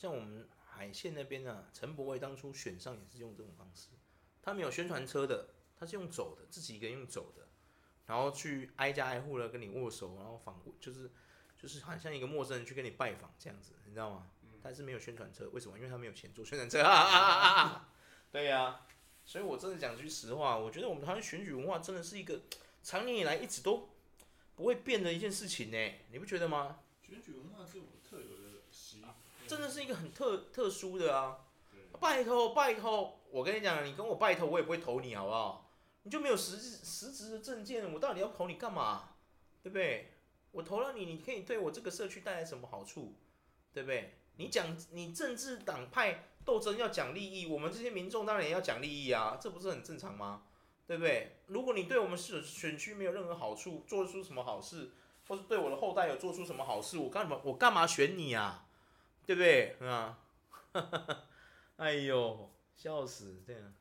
像我们海线那边啊，陈柏惟当初选上也是用这种方式，他没有宣传车的，他是用走的，自己一个人用走的，然后去挨家挨户的跟你握手，然后访就是就是好像一个陌生人去跟你拜访这样子，你知道吗？但是没有宣传车，为什么？因为他没有钱做宣传车啊啊啊啊啊！对呀、啊，所以我真的讲句实话，我觉得我们台湾选举文化真的是一个长年以来一直都不会变的一件事情呢，你不觉得吗？选举文化是真的是一个很特特殊的啊！拜托拜托，我跟你讲，你跟我拜托，我也不会投你，好不好？你就没有实质实质的证件，我到底要投你干嘛？对不对？我投了你，你可以对我这个社区带来什么好处？对不对？你讲你政治党派斗争要讲利益，我们这些民众当然也要讲利益啊，这不是很正常吗？对不对？如果你对我们选选区没有任何好处，做出什么好事，或是对我的后代有做出什么好事，我干嘛我干嘛选你啊？对不对？啊，哎呦，笑死，这样。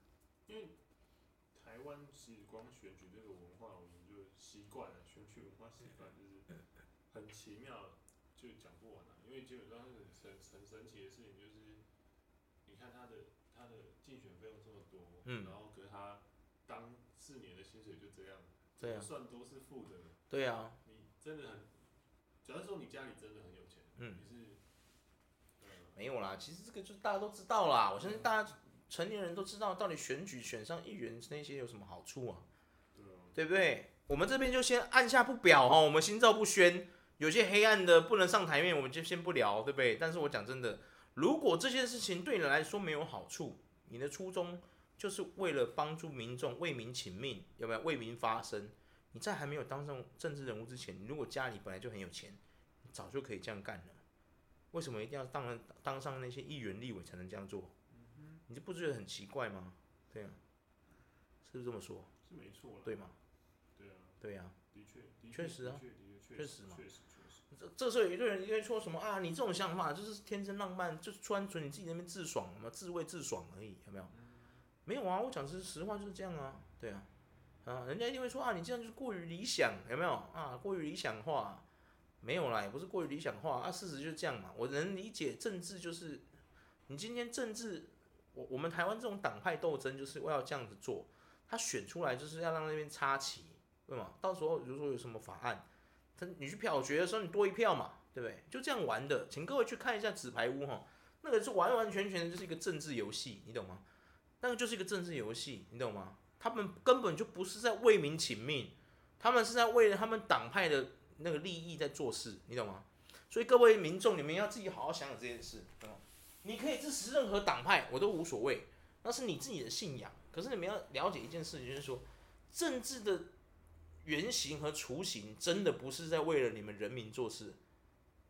因为台湾其实光选举这个文化，我们就习惯了，选举文化习惯就是很奇妙，就讲不完了，因为基本上很。很神奇的事情就是，你看他的他的竞选费用这么多，嗯，然后可是他当四年的薪水就这样，对啊，算都是负的，对啊，你真的很，假如说你家里真的很有钱，嗯，你是，呃，没有啦，其实这个就是大家都知道啦，我相信大家成年人都知道，到底选举选上议员那些有什么好处啊，对，不对？我们这边就先按下不表哈，我们心照不宣。有些黑暗的不能上台面，我们就先不聊，对不对？但是我讲真的，如果这件事情对你来说没有好处，你的初衷就是为了帮助民众、为民请命，有没有为民发声？你在还没有当上政治人物之前，你如果家里本来就很有钱，早就可以这样干了。为什么一定要当当上那些议员、立委才能这样做？你就不觉得很奇怪吗？对啊，是不是这么说？是没错，对吗？对啊，对呀，的确，确实啊，确实嘛。这这时候有一个人应该说什么啊？你这种想法就是天真浪漫，就是单纯你自己那边自爽嘛，自慰自爽而已，有没有？没有啊，我讲是实话就是这样啊，对啊，啊，人家一定会说啊，你这样就是过于理想，有没有啊？过于理想化，没有啦，也不是过于理想化啊，事实就是这样嘛。我能理解政治就是，你今天政治，我我们台湾这种党派斗争就是我要这样子做，他选出来就是要让那边插旗，对吗？到时候比如说有什么法案。他你去票决的时候，你多一票嘛，对不对？就这样玩的，请各位去看一下纸牌屋哈，那个是完完全全的就是一个政治游戏，你懂吗？那个就是一个政治游戏，你懂吗？他们根本就不是在为民请命，他们是在为了他们党派的那个利益在做事，你懂吗？所以各位民众，你们要自己好好想想这件事，懂吗？你可以支持任何党派，我都无所谓，那是你自己的信仰。可是你们要了解一件事情，就是说政治的。原型和雏形真的不是在为了你们人民做事，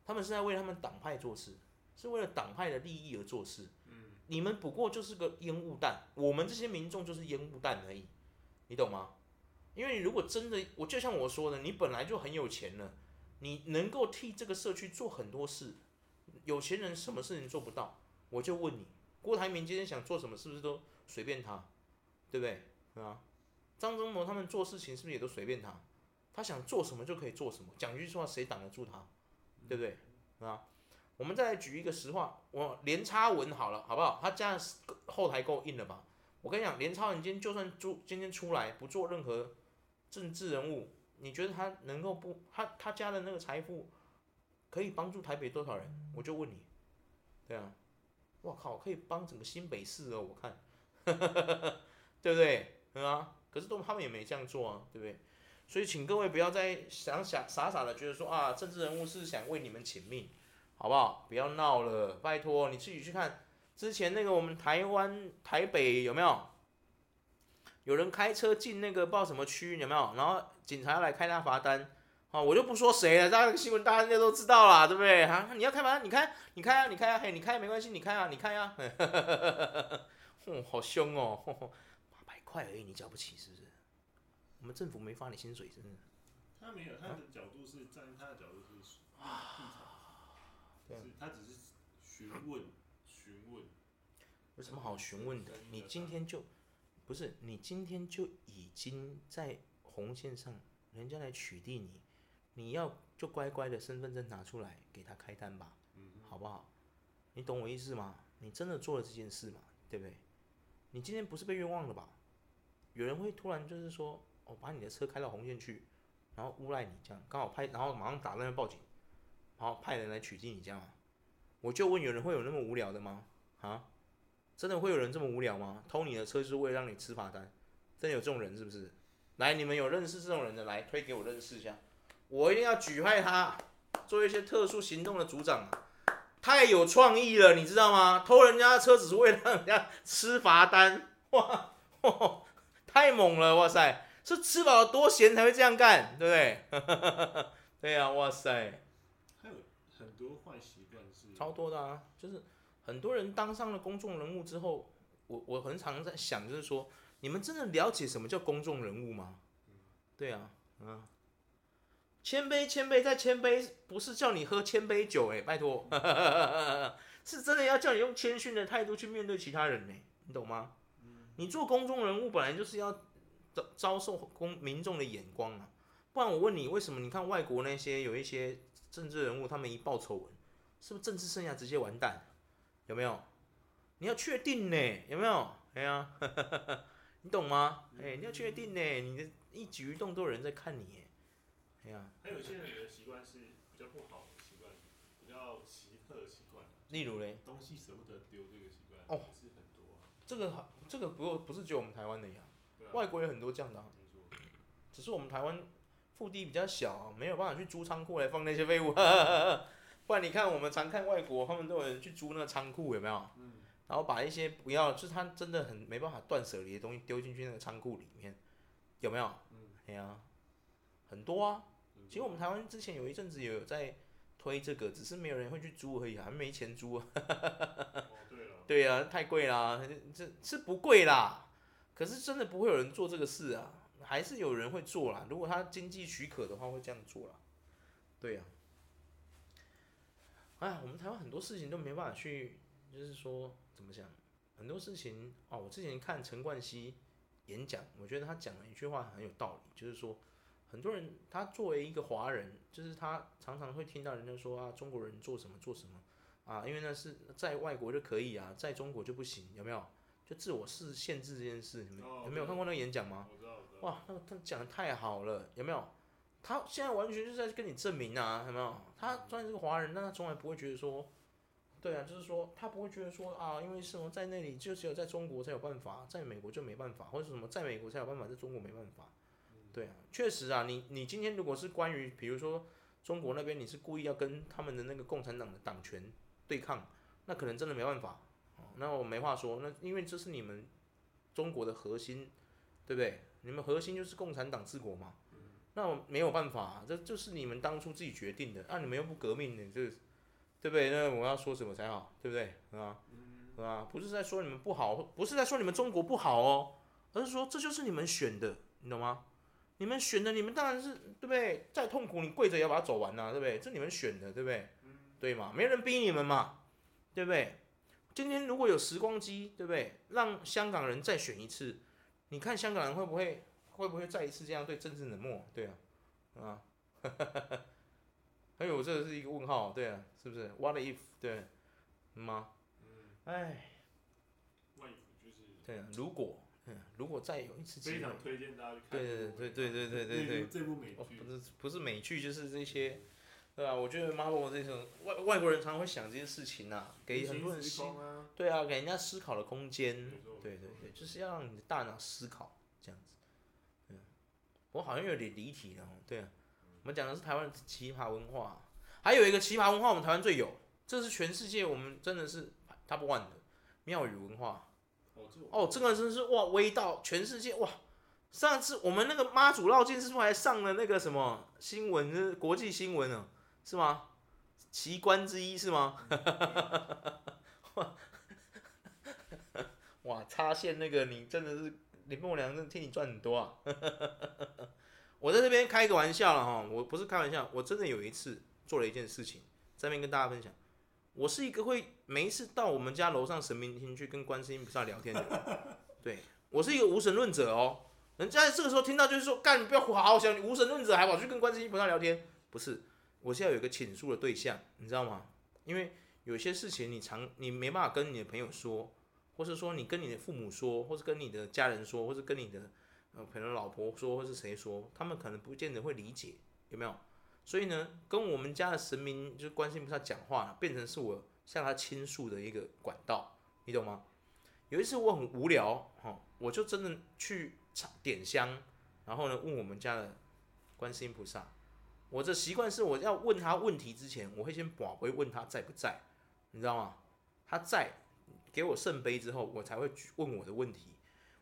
他们是在为他们党派做事，是为了党派的利益而做事。嗯，你们不过就是个烟雾弹，我们这些民众就是烟雾弹而已，你懂吗？因为如果真的，我就像我说的，你本来就很有钱了，你能够替这个社区做很多事，有钱人什么事情做不到？我就问你，郭台铭今天想做什么，是不是都随便他？对不对？啊？张忠谋他们做事情是不是也都随便他？他想做什么就可以做什么。讲句实话，谁挡得住他？对不对？啊，我们再来举一个实话，我连插文好了，好不好？他家后台够硬了吧？我跟你讲，连插文今天就算出今天出来不做任何政治人物，你觉得他能够不他他家的那个财富可以帮助台北多少人？我就问你，对啊，我靠，可以帮整个新北市哦，我看，对不对？啊？可是都他们也没这样做啊，对不对？所以请各位不要再想想傻傻的觉得说啊，政治人物是想为你们请命，好不好？不要闹了，拜托你自己去看之前那个我们台湾台北有没有？有人开车进那个不知道什么区域有没有？然后警察要来开他罚单，啊，我就不说谁了，大家新闻大家应该都知道啦，对不对？啊，你要开吗？你开，你开啊，你开啊，嘿，你开没关系，你开啊，你开啊，哼，好凶哦。八百块而已，你交不起是不是？我们政府没发你薪水，真的。他没有，他的角度是站在他的角度是啊，对，他只是询问询问。有什么好询问的？你今天就不是你今天就已经在红线上，人家来取缔你，你要就乖乖的身份证拿出来给他开单吧，好不好？你懂我意思吗？你真的做了这件事吗？对不对？你今天不是被冤枉了吧？有人会突然就是说，我、哦、把你的车开到红线去，然后诬赖你这样，刚好拍，然后马上打那边报警，然后派人来取缔你这样。我就问，有人会有那么无聊的吗？啊？真的会有人这么无聊吗？偷你的车就是为了让你吃罚单？真的有这种人是不是？来，你们有认识这种人的，来推给我认识一下，我一定要举派他做一些特殊行动的组长。太有创意了，你知道吗？偷人家的车只是为了让人家吃罚单，哇，哇，太猛了，哇塞！是吃饱了多闲才会这样干，对不对？对呀、啊，哇塞！还有很多坏习惯是超多的啊，就是很多人当上了公众人物之后，我我很常在想，就是说，你们真的了解什么叫公众人物吗？对啊，嗯。谦卑，谦卑再谦卑，不是叫你喝千杯酒哎，拜托，是真的要叫你用谦逊的态度去面对其他人呢，你懂吗？你做公众人物本来就是要遭遭受公民众的眼光啊，不然我问你，为什么你看外国那些有一些政治人物，他们一爆丑闻，是不是政治生涯直接完蛋？有没有？你要确定呢，有没有？哎呀，你懂吗？哎，你要确定呢，你的一举一动都有人在看你哎呀。还有一些人的习惯是比较不好的习惯，比较奇特的习惯。例如嘞，东西舍不得丢这个习惯哦，是很多、啊。这个这个不不是只有我们台湾的呀，啊、外国有很多这样的、啊。只是我们台湾腹地比较小，没有办法去租仓库来放那些废物。不然你看，我们常看外国，他们都有人去租那个仓库，有没有？嗯、然后把一些不要，就是他真的很没办法断舍离的东西丢进去那个仓库里面，有没有？嗯，对啊，很多啊。其实我们台湾之前有一阵子也有在推这个，只是没有人会去租而已，还没钱租啊。对 呀，太贵啦，这是不贵啦，可是真的不会有人做这个事啊，还是有人会做啦。如果他经济许可的话，会这样做啦。对呀。哎，我们台湾很多事情都没办法去，就是说怎么讲，很多事情哦。我之前看陈冠希演讲，我觉得他讲了一句话很有道理，就是说。很多人，他作为一个华人，就是他常常会听到人家说啊，中国人做什么做什么啊，因为那是在外国就可以啊，在中国就不行，有没有？就自我是限制这件事，你们有？有没有看过那个演讲吗？哇，那个他讲的太好了，有没有？他现在完全就是在跟你证明啊，有没有？他虽然是个华人，但他从来不会觉得说，对啊，就是说他不会觉得说啊，因为什么在那里就只有在中国才有办法，在美国就没办法，或者什么在美国才有办法，在中国没办法。对啊，确实啊，你你今天如果是关于，比如说中国那边，你是故意要跟他们的那个共产党的党权对抗，那可能真的没办法，那我没话说，那因为这是你们中国的核心，对不对？你们核心就是共产党治国嘛，那我没有办法，这就是你们当初自己决定的，啊，你们又不革命，你这对不对？那我要说什么才好，对不对？啊，是吧？不是在说你们不好，不是在说你们中国不好哦，而是说这就是你们选的，你懂吗？你们选的，你们当然是对不对？再痛苦，你跪着也要把它走完呐、啊，对不对？这你们选的，对不对？对嘛？没人逼你们嘛，对不对？今天如果有时光机，对不对？让香港人再选一次，你看香港人会不会会不会再一次这样对政治冷漠？对啊，啊，还有这是一个问号，对啊，是不是？What if？对，吗？哎，对啊，如果。嗯，如果再有一次机会，非常推荐大家去看。对对对对对对对对，这部美剧不是不是美剧，就是这些，对吧？我觉得 Marvel 这种外外国人常常会想这些事情呐，给很多人思，对啊，给人家思考的空间。对对对，就是要让你的大脑思考这样子。嗯，我好像有点离题了。对啊，我们讲的是台湾的奇葩文化，还有一个奇葩文化，我们台湾最有，这是全世界我们真的是 top one 的庙宇文化。哦，这个真是哇，威到全世界哇！上次我们那个妈祖绕境是不是还上了那个什么新闻？是国际新闻呢？是吗？奇观之一是吗？哇！哇！插线那个你真的是林梦良，替你赚很多啊！我在这边开个玩笑了哈，我不是开玩笑，我真的有一次做了一件事情，在这边跟大家分享。我是一个会没事到我们家楼上神明厅去跟观世音菩萨聊天的人，对，我是一个无神论者哦。人家这个时候听到就是说，干，你不要好好想，你无神论者还跑去跟观世音菩萨聊天，不是，我现在有一个倾诉的对象，你知道吗？因为有些事情你常你没办法跟你的朋友说，或是说你跟你的父母说，或是跟你的家人说，或是跟你的呃可能老婆说，或是谁说，他们可能不见得会理解，有没有？所以呢，跟我们家的神明就观世音菩萨讲话，变成是我向他倾诉的一个管道，你懂吗？有一次我很无聊，哈，我就真的去点香，然后呢问我们家的观世音菩萨，我的习惯是我要问他问题之前，我会先跋杯问他在不在，你知道吗？他在，给我圣杯之后，我才会问我的问题。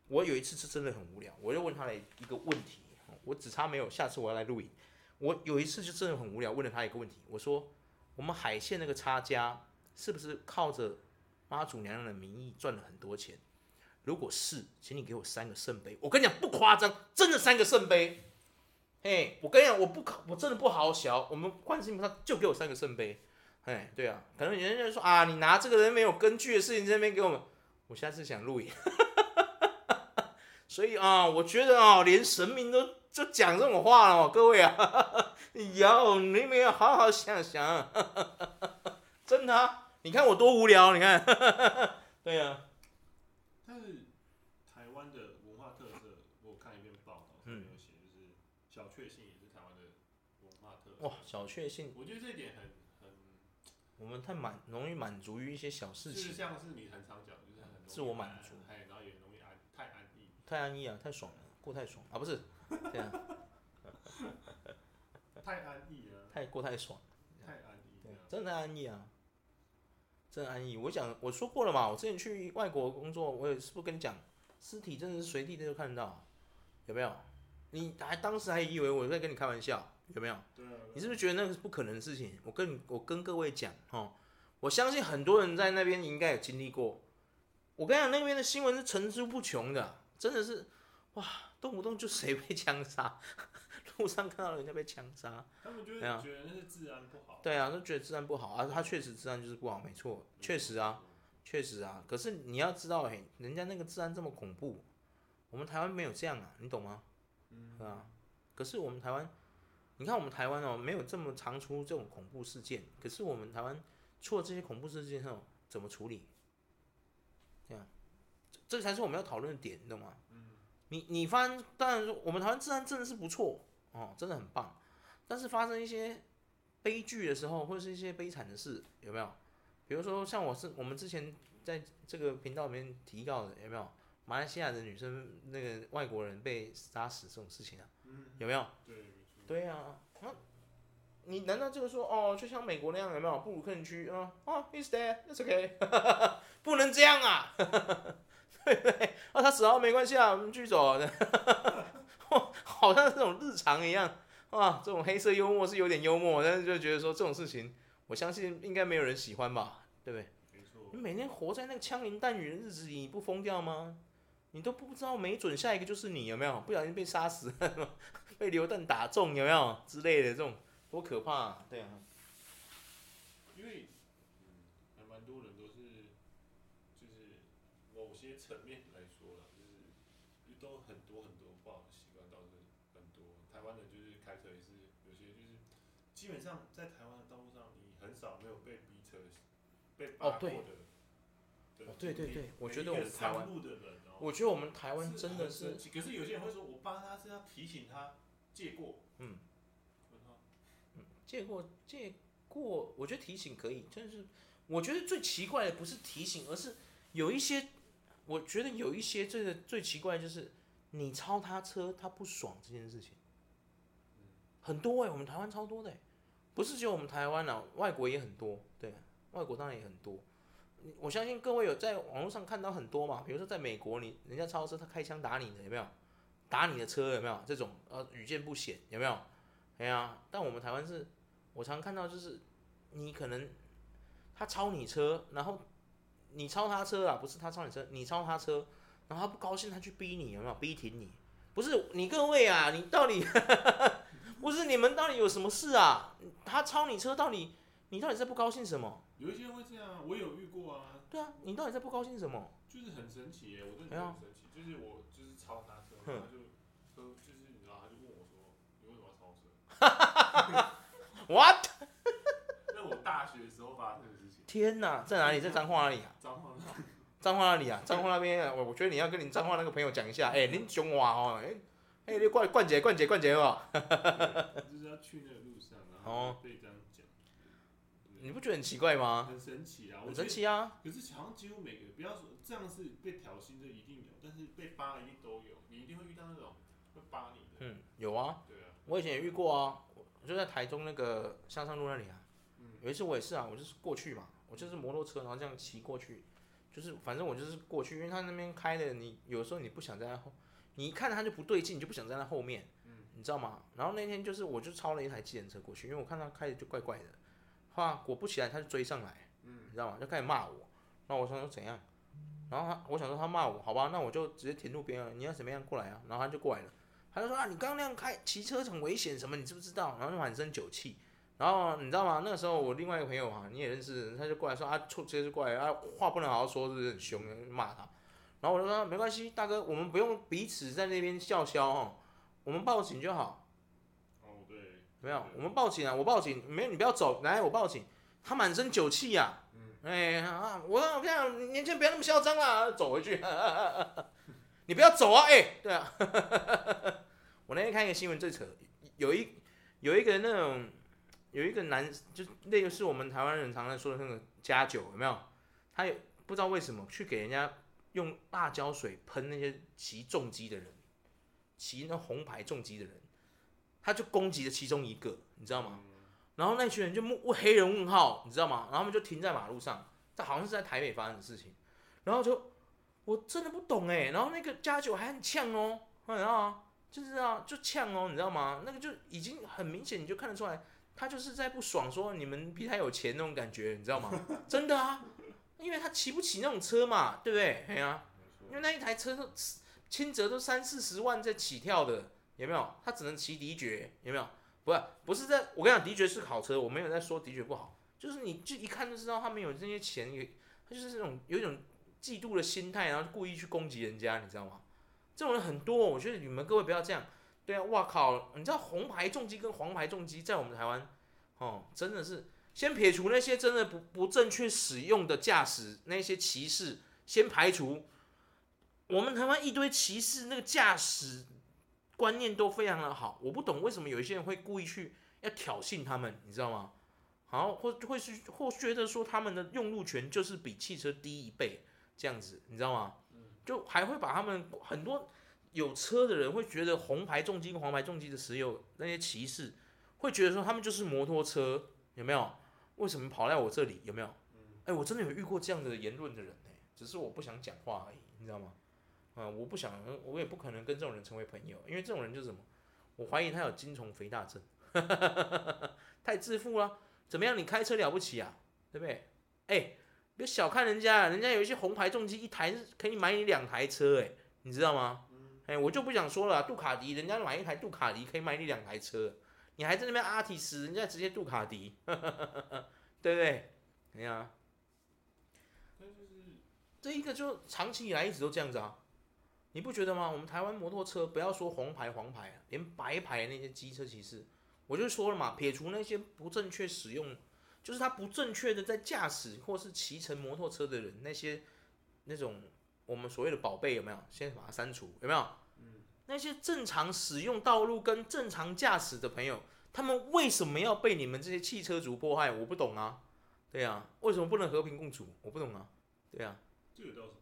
我有一次是真的很无聊，我就问他了一个问题，我只差没有，下次我要来录影。我有一次就真的很无聊，问了他一个问题，我说：我们海线那个差价是不是靠着妈祖娘娘的名义赚了很多钱？如果是，请你给我三个圣杯。我跟你讲不夸张，真的三个圣杯。嘿，我跟你讲，我不，我真的不好小。我们观世音菩萨就给我三个圣杯。哎，对啊，可能有人就说啊，你拿这个人没有根据的事情在那边给我们，我下次想录影。所以啊，我觉得啊，连神明都就讲这种话了，各位啊，有你们要好好想想，真的啊，你看我多无聊，你看，对啊。但是台湾的文化特色，我看一篇报道上面有写，就是小确幸也是台湾的文化特色。哇，小确幸，我觉得这一点很很，我们太满容易满足于一些小事情，就是像是你很常讲，就是很自我满足。太安逸。啊，太爽了，过太爽。啊，不是 这样，太安逸了，太过太爽，太安逸，对，真的安逸啊，真的安逸。我讲我说过了嘛，我之前去外国工作，我也是不跟你讲，尸体真的是随地都看到，有没有？你还当时还以为我在跟你开玩笑，有没有？对啊。你是不是觉得那个是不可能的事情？我跟我跟各位讲哦，我相信很多人在那边应该有经历过。我跟你讲，那边的新闻是层出不穷的。真的是，哇，动不动就谁被枪杀，路上看到人家被枪杀，他们就会觉得那是治安不好。对啊，都觉得治安不好啊，他确实治安就是不好，没错，确实啊，确实啊。可是你要知道，嘿，人家那个治安这么恐怖，我们台湾没有这样啊，你懂吗？嗯，啊。可是我们台湾，你看我们台湾哦，没有这么常出这种恐怖事件。可是我们台湾出了这些恐怖事件后，怎么处理？这样。这才是我们要讨论的点，你懂吗？嗯，你你发现，当然说我们台湾治安真的是不错哦，真的很棒。但是发生一些悲剧的时候，或者是一些悲惨的事，有没有？比如说像我是我们之前在这个频道里面提到的，有没有？马来西亚的女生那个外国人被杀死这种事情啊？嗯，有没有？对，对啊。那你难道就是说哦，就像美国那样，有没有？布鲁克林区啊，哦，he's there，it's okay，不能这样啊。对不对，啊，他死了没关系啊，我们继续走。好像这种日常一样，啊，这种黑色幽默是有点幽默，但是就觉得说这种事情，我相信应该没有人喜欢吧，对不对？没错。你每天活在那个枪林弹雨的日子里，你不疯掉吗？你都不知道，没准下一个就是你，有没有？不小心被杀死，被流弹打中，有没有之类的这种，多可怕啊！对啊。因为。嗯，还蛮多人都是，就是某些层面来说了，就是都很多很多不好的习惯，导致很多。台湾人就是开车也是有些，就是基本上在台湾的道路上，你很少没有被逼车、被扒过的。哦，对对对，我觉得我们台湾，喔、我觉得我们台湾真的是，是。可是有些人会说，我帮他是要提醒他借过。嗯。嗯，借过借过，我觉得提醒可以，但是我觉得最奇怪的不是提醒，而是有一些。我觉得有一些这个最奇怪的就是，你超他车他不爽这件事情，很多哎、欸，我们台湾超多的、欸，不是只有我们台湾啊，外国也很多，对，外国当然也很多。我相信各位有在网络上看到很多嘛，比如说在美国，你人家超车他开枪打你的有没有？打你的车有没有？这种呃屡见不鲜有没有？哎呀，但我们台湾是，我常看到就是，你可能他超你车，然后。你超他车啊，不是他超你车，你超他车，然后他不高兴，他去逼你，有没有逼停你？不是你各位啊，你到底 不是你们到底有什么事啊？他超你车，到底你到底在不高兴什么？有一些人会这样，我有遇过啊。对啊，你到底在不高兴什么？就是很神奇耶，我真的很神奇，就是我就是超他车，他就就是你知道，他就问我说，你为什么要超车？What？那我大学的时候发生的事情。情。天哪，在哪里？在彰化哪里啊？彰化那。彰化那里啊？彰化那边，我我觉得你要跟你彰化那个朋友讲一下，哎、欸，您凶话哦，哎、欸，哎、欸，你冠冠姐冠姐冠姐哦。就是要去那个路上，然后被这你不觉得很奇怪吗？很神奇啊，很神奇啊。可是好像几乎每个，不要说这样是被挑衅就一定有，但是被扒一定都有，你一定会遇到那种会扒你的。嗯，有啊。对啊。我以前也遇过啊，我就在台中那个向上路那里啊。嗯。有一次我也是啊，我就是过去嘛，我就是摩托车，然后这样骑过去。就是反正我就是过去，因为他那边开的，你有时候你不想在他后，你一看他就不对劲，你就不想在他后面，你知道吗？然后那天就是我就超了一台计程车过去，因为我看他开的就怪怪的，哈，果不其然他就追上来，你知道吗？就开始骂我，然后我想说怎样，然后他我想说他骂我，好吧，那我就直接停路边了，你要怎么样过来啊？然后他就过来了，他就说啊，你刚刚那样开骑车很危险什么，你知不知道？然后就满身酒气。然后你知道吗？那个时候我另外一个朋友啊，你也认识，他就过来说啊，直接就过来啊，话不能好好说，是很凶骂他。然后我就说没关系，大哥，我们不用彼此在那边叫嚣哦，我们报警就好。没有，我们报警啊，我报警，没有你不要走，来我报警。他满身酒气呀，哎啊，我我跟你讲，年轻人不要那么嚣张啦，走回去。你不要走啊，哎，对啊。我那天看一个新闻最扯，有一有一个那种。有一个男，就那个是我们台湾人常常说的那个加酒，有没有？他也不知道为什么去给人家用辣椒水喷那些骑重机的人，骑那红牌重机的人，他就攻击了其中一个，你知道吗？然后那群人就问黑人问号，你知道吗？然后他们就停在马路上，这好像是在台北发生的事情，然后就我真的不懂哎，然后那个加九还很呛哦，你知道吗？就是啊，就呛哦，你知道吗？那个就已经很明显，你就看得出来。他就是在不爽，说你们比他有钱那种感觉，你知道吗？真的啊，因为他骑不起那种车嘛，对不对？对啊，因为那一台车都轻则都三四十万在起跳的，有没有？他只能骑迪爵，有没有？不是，不是在，我跟你讲，迪爵是好车，我没有在说迪爵不好，就是你就一看就知道他没有这些钱，他就是这种有一种嫉妒的心态，然后故意去攻击人家，你知道吗？这种人很多，我觉得你们各位不要这样。对啊，哇靠！你知道红牌重击跟黄牌重击在我们台湾，哦，真的是先撇除那些真的不不正确使用的驾驶那些骑士，先排除。我们台湾一堆骑士那个驾驶观念都非常的好，我不懂为什么有一些人会故意去要挑衅他们，你知道吗？好，或会是或觉得说他们的用路权就是比汽车低一倍这样子，你知道吗？就还会把他们很多。有车的人会觉得红牌重机黄牌重机的持有那些骑士会觉得说他们就是摩托车，有没有？为什么跑来我这里？有没有？哎，我真的有遇过这样的言论的人呢，只是我不想讲话而已，你知道吗？啊，我不想，我也不可能跟这种人成为朋友，因为这种人就是什么？我怀疑他有精虫肥大症，太自负了。怎么样？你开车了不起啊？对不对？哎，别小看人家，人家有一些红牌重机，一台可以买你两台车，哎，你知道吗？哎，我就不想说了，杜卡迪，人家买一台杜卡迪可以买你两台车，你还在那边阿提斯，人家直接杜卡迪，呵呵呵对不对？你看啊，这一个就长期以来一直都这样子啊，你不觉得吗？我们台湾摩托车，不要说红牌黄牌，连白牌那些机车骑士，我就说了嘛，撇除那些不正确使用，就是他不正确的在驾驶或是骑乘摩托车的人，那些那种。我们所谓的宝贝有没有？先把它删除，有没有？嗯那些正常使用道路跟正常驾驶的朋友，他们为什么要被你们这些汽车族迫害？我不懂啊。对啊，为什么不能和平共处？我不懂啊。对啊，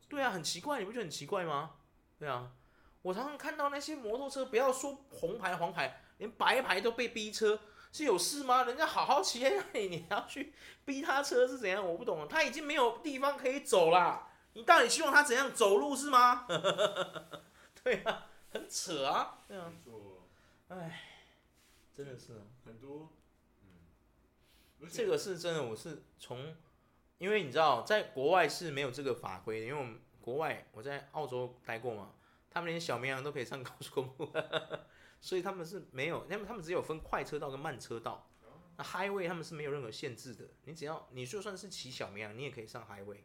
对啊，很奇怪，你不觉得很奇怪吗？对啊，我常常看到那些摩托车，不要说红牌黄牌，连白牌都被逼车，是有事吗？人家好好骑在那里，你还要去逼他车是怎样？我不懂啊。他已经没有地方可以走了。你到底希望他怎样走路是吗？对啊，很扯啊。对啊。没错。哎，真的是。很多。这个是真的，我是从，因为你知道，在国外是没有这个法规的，因为我们国外我在澳洲待过嘛，他们连小绵羊都可以上 高速公路，所以他们是没有，那么他们只有分快车道跟慢车道。那 highway 他们是没有任何限制的，你只要你就算是骑小绵羊，你也可以上 highway。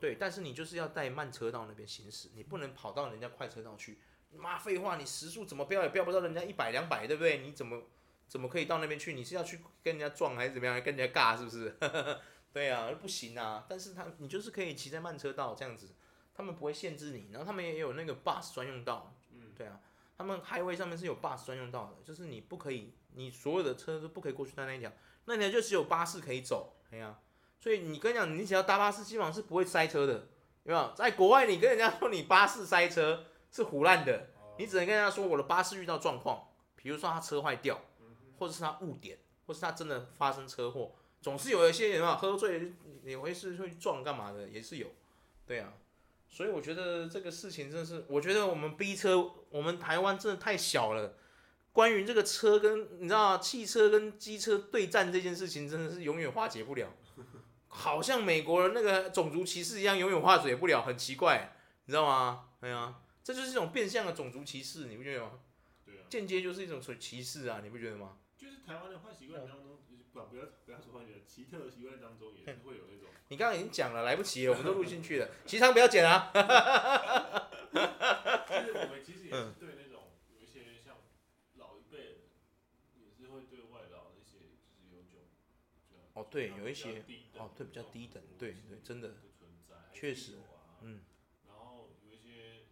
对，但是你就是要在慢车道那边行驶，你不能跑到人家快车道去。妈废话，你时速怎么飙也飙不到人家一百两百，对不对？你怎么怎么可以到那边去？你是要去跟人家撞还是怎么样？跟人家尬是不是？对啊，不行啊。但是他你就是可以骑在慢车道这样子，他们不会限制你。然后他们也有那个 bus 专用道，嗯，对啊，他们 highway 上面是有 bus 专用道的，就是你不可以，你所有的车都不可以过去到那一条，那条就只有巴士可以走，对啊。所以你跟你讲，你只要搭巴士，基本上是不会塞车的，有没有？在国外，你跟人家说你巴士塞车是胡烂的，你只能跟人家说我的巴士遇到状况，比如说他车坏掉，或者是他误点，或是他真的发生车祸，总是有一些人啊喝醉也会是会撞干嘛的，也是有，对啊。所以我觉得这个事情真的是，我觉得我们逼车，我们台湾真的太小了。关于这个车跟你知道汽车跟机车对战这件事情，真的是永远化解不了。好像美国人那个种族歧视一样，永远化解不了，很奇怪，你知道吗？对啊，这就是一种变相的种族歧视，你不觉得吗？对啊，间接就是一种歧视啊，你不觉得吗？就是台湾的坏习惯当中，不不要不要说坏习惯，奇特的习惯当中也是会有那种。你刚刚已经讲了，来不及了，我们都录进去了。其他不要剪啊。就是我们其实也是对那种有一些像老一辈的，也是会对外劳那些就是有种。哦，对，有一些。哦，对，比较低等，对对，真的，确实，嗯。然后有一些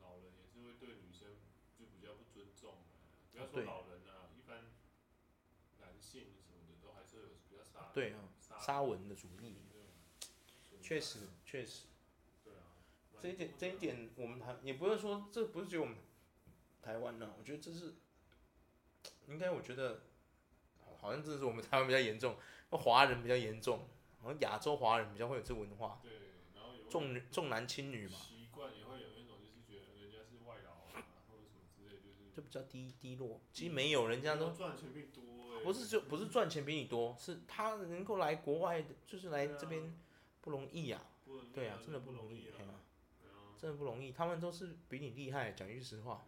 老人也是会对女生就比较不尊重，不要说老人啊，一般男性什么的都还是有比较沙。对啊，沙文的主义。确实，确实。对啊。这一点，这一点，我们台也不是说，这不是只有我们台湾呢，我觉得这是，应该我觉得，好像这是我们台湾比较严重，华人比较严重。好像亚洲华人比较会有这文化，对，然后有重重男轻女嘛，习惯也会有那种就是觉得人家是外劳啊，或者什么之类，就是就比较低低落。其实没有，人家都赚钱比你多，不是就不是赚钱比你多，是他能够来国外，就是来这边不容易呀，对啊，真的不容易，真的不容易。他们都是比你厉害，讲句实话，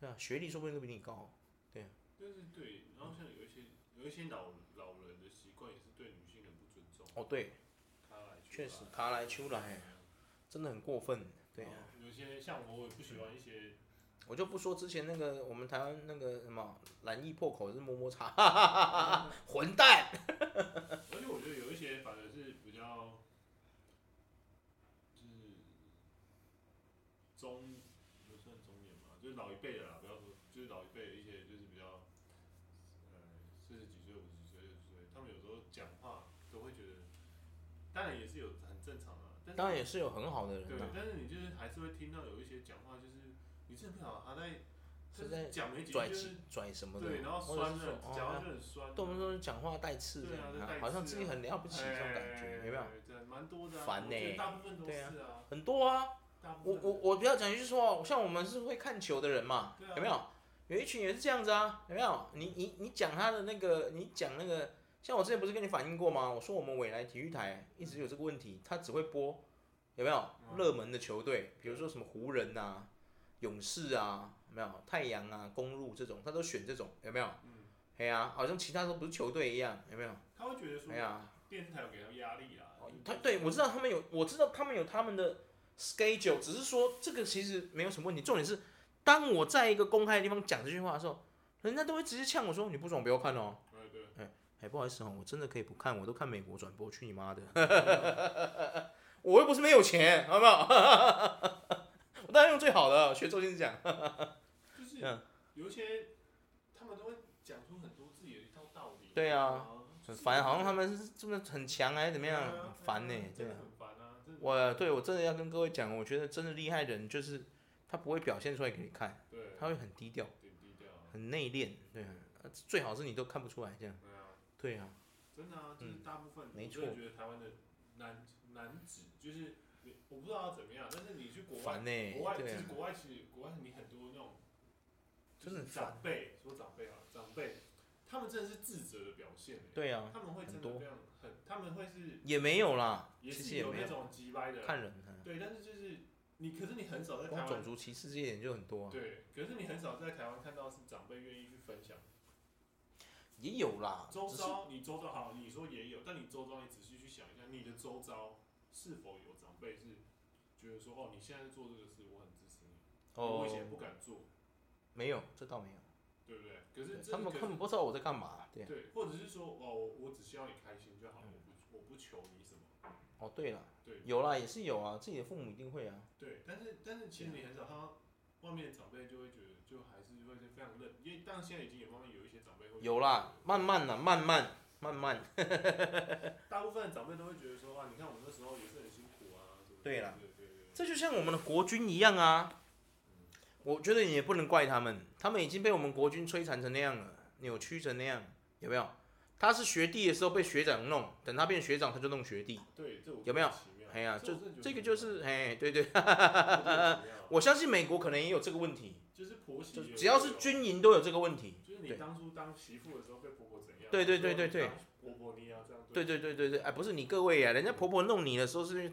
对啊，学历说不定都比你高，对啊。但是对，然后像有一些有一些老老人的习惯也是对女性很不尊重。哦，对，确实，卡来秋来，真的很过分，对、啊。有些像我，也不喜欢一些。我就不说之前那个我们台湾那个什么蓝衣破口是摸摸茶，混蛋。而且我觉得有一些反而是比较，就是中，不算中年嘛，就是老一辈的啦，不要说，就是老一辈的一些就是比较，呃，四十几岁、五十几岁、六十岁，他们有时候讲话。都会觉得，当然也是有很正常的，但当然也是有很好的人。对，但是你就是还是会听到有一些讲话，就是你真的不晓得他在是在讲没几句就是拽什么的，对，然后酸的，讲话就很酸，动不动讲话带刺，对啊，好像自己很了不起这种感觉，有没有？对，蛮多的，烦呢，大部分都是啊，很多啊。我我我不要讲，就是说，像我们是会看球的人嘛，有没有？有一群也是这样子啊，有没有？你你你讲他的那个，你讲那个。像我之前不是跟你反映过吗？我说我们未来体育台一直有这个问题，他只会播有没有热门的球队，比如说什么湖人啊、勇士啊，有没有太阳啊、公路这种，他都选这种，有没有？嗯，哎呀，好像其他都不是球队一样，有没有？他会觉得说，哎呀，电视台有给他压力啊。他对我知道他们有，我知道他们有他们的 schedule，只是说这个其实没有什么问题。重点是，当我在一个公开的地方讲这句话的时候，人家都会直接呛我说：“你不爽不要看哦。”哎，不好意思哦，我真的可以不看，我都看美国转播，去你妈的！我又不是没有钱，好不好？我当然用最好的，学周星驰讲。就是有一些，他们都会讲出很多自己的一套道理。对啊，很烦，好像他们是真的很强还是怎么样？很烦呢，对啊。我对我真的要跟各位讲，我觉得真的厉害人就是他不会表现出来给你看，他会很低调，很内敛，对啊，最好是你都看不出来这样。对啊，真的啊，就是大部分，我真的觉得台湾的男男子就是，我不知道要怎么样，但是你去国外，国外其实国外其实国外你很多那种，真的长辈说长辈啊，长辈，他们真的是自责的表现。对啊，他们会真的这样很，他们会是也没有啦，也是有那种急掰的，看人。对，但是就是你，可是你很少在台湾种族歧视这一点就很多啊。对，可是你很少在台湾看到是长辈愿意去分享。也有啦，周遭你周遭好，你说也有，但你周遭你仔细去想一下，你的周遭是否有长辈是觉得说，哦，你现在做这个事，我很支持你，我以前不敢做，没有，这倒没有，对不对？可是他们根本不知道我在干嘛，对，对，或者是说，哦，我我只需要你开心就好，我不我不求你什么。哦，对了，对，有啦，也是有啊，自己的父母一定会啊。对，但是但是其实你很少看到外面的长辈就会觉得，就还是会是非常认，因为当然现在已经有方面有一些长辈会有啦，慢慢的，慢慢慢慢。大部分的长辈都会觉得说啊，你看我们那时候也是很辛苦啊。对啦，对对对，这就像我们的国军一样啊。我觉得你也不能怪他们，他们已经被我们国军摧残成那样了，扭曲成那样，有没有？他是学弟的时候被学长弄，等他变学长他就弄学弟，对，有没有？哎呀，就这个就是，哎，对对，我相信美国可能也有这个问题，就是婆媳，只要是军营都有这个问题。就是你当初当媳妇的时候被婆婆怎样？对对对对对，婆婆你也要这样对。对对对对对，哎，不是你各位呀，人家婆婆弄你的时候是。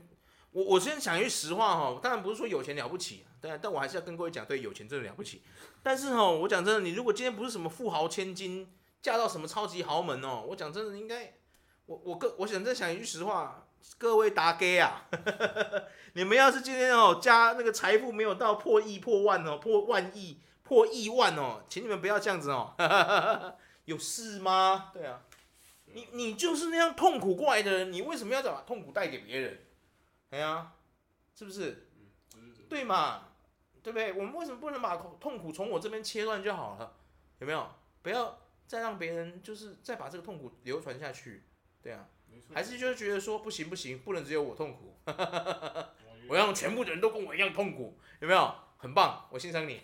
我我先讲一句实话哈，当然不是说有钱了不起，但但我还是要跟各位讲，对，有钱真的了不起。但是哈，我讲真的，你如果今天不是什么富豪千金，嫁到什么超级豪门哦，我讲真的应该，我我个我想再讲一句实话，各位大家啊，你们要是今天哦家那个财富没有到破亿破万哦，破万亿破亿万哦，请你们不要这样子哦，有事吗？对啊，你你就是那样痛苦过来的人，你为什么要把痛苦带给别人？哎呀，是不是？对嘛，对不对？我们为什么不能把痛苦从我这边切断就好了？有没有？不要再让别人就是再把这个痛苦流传下去，对啊？还是就是觉得说不行不行，不能只有我痛苦，我要让全部的人都跟我一样痛苦，有没有？很棒，我欣赏你。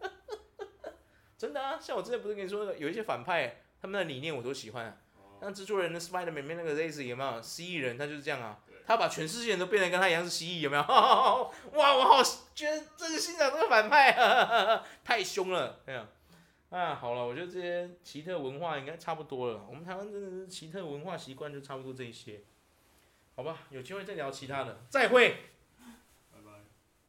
真的啊，像我之前不是跟你说的，有一些反派，他们的理念我都喜欢啊。像制作人的 Spider-Man 里面那个 Lazy 有没有？蜥蜴人他就是这样啊。他把全世界人都变得跟他一样是蜥蜴，有没有？哇，我好觉得这个欣赏这个反派，太凶了，哎呀。啊，好了，我觉得这些奇特文化应该差不多了。我们台湾真的是奇特文化习惯就差不多这些，好吧？有机会再聊其他的，再会。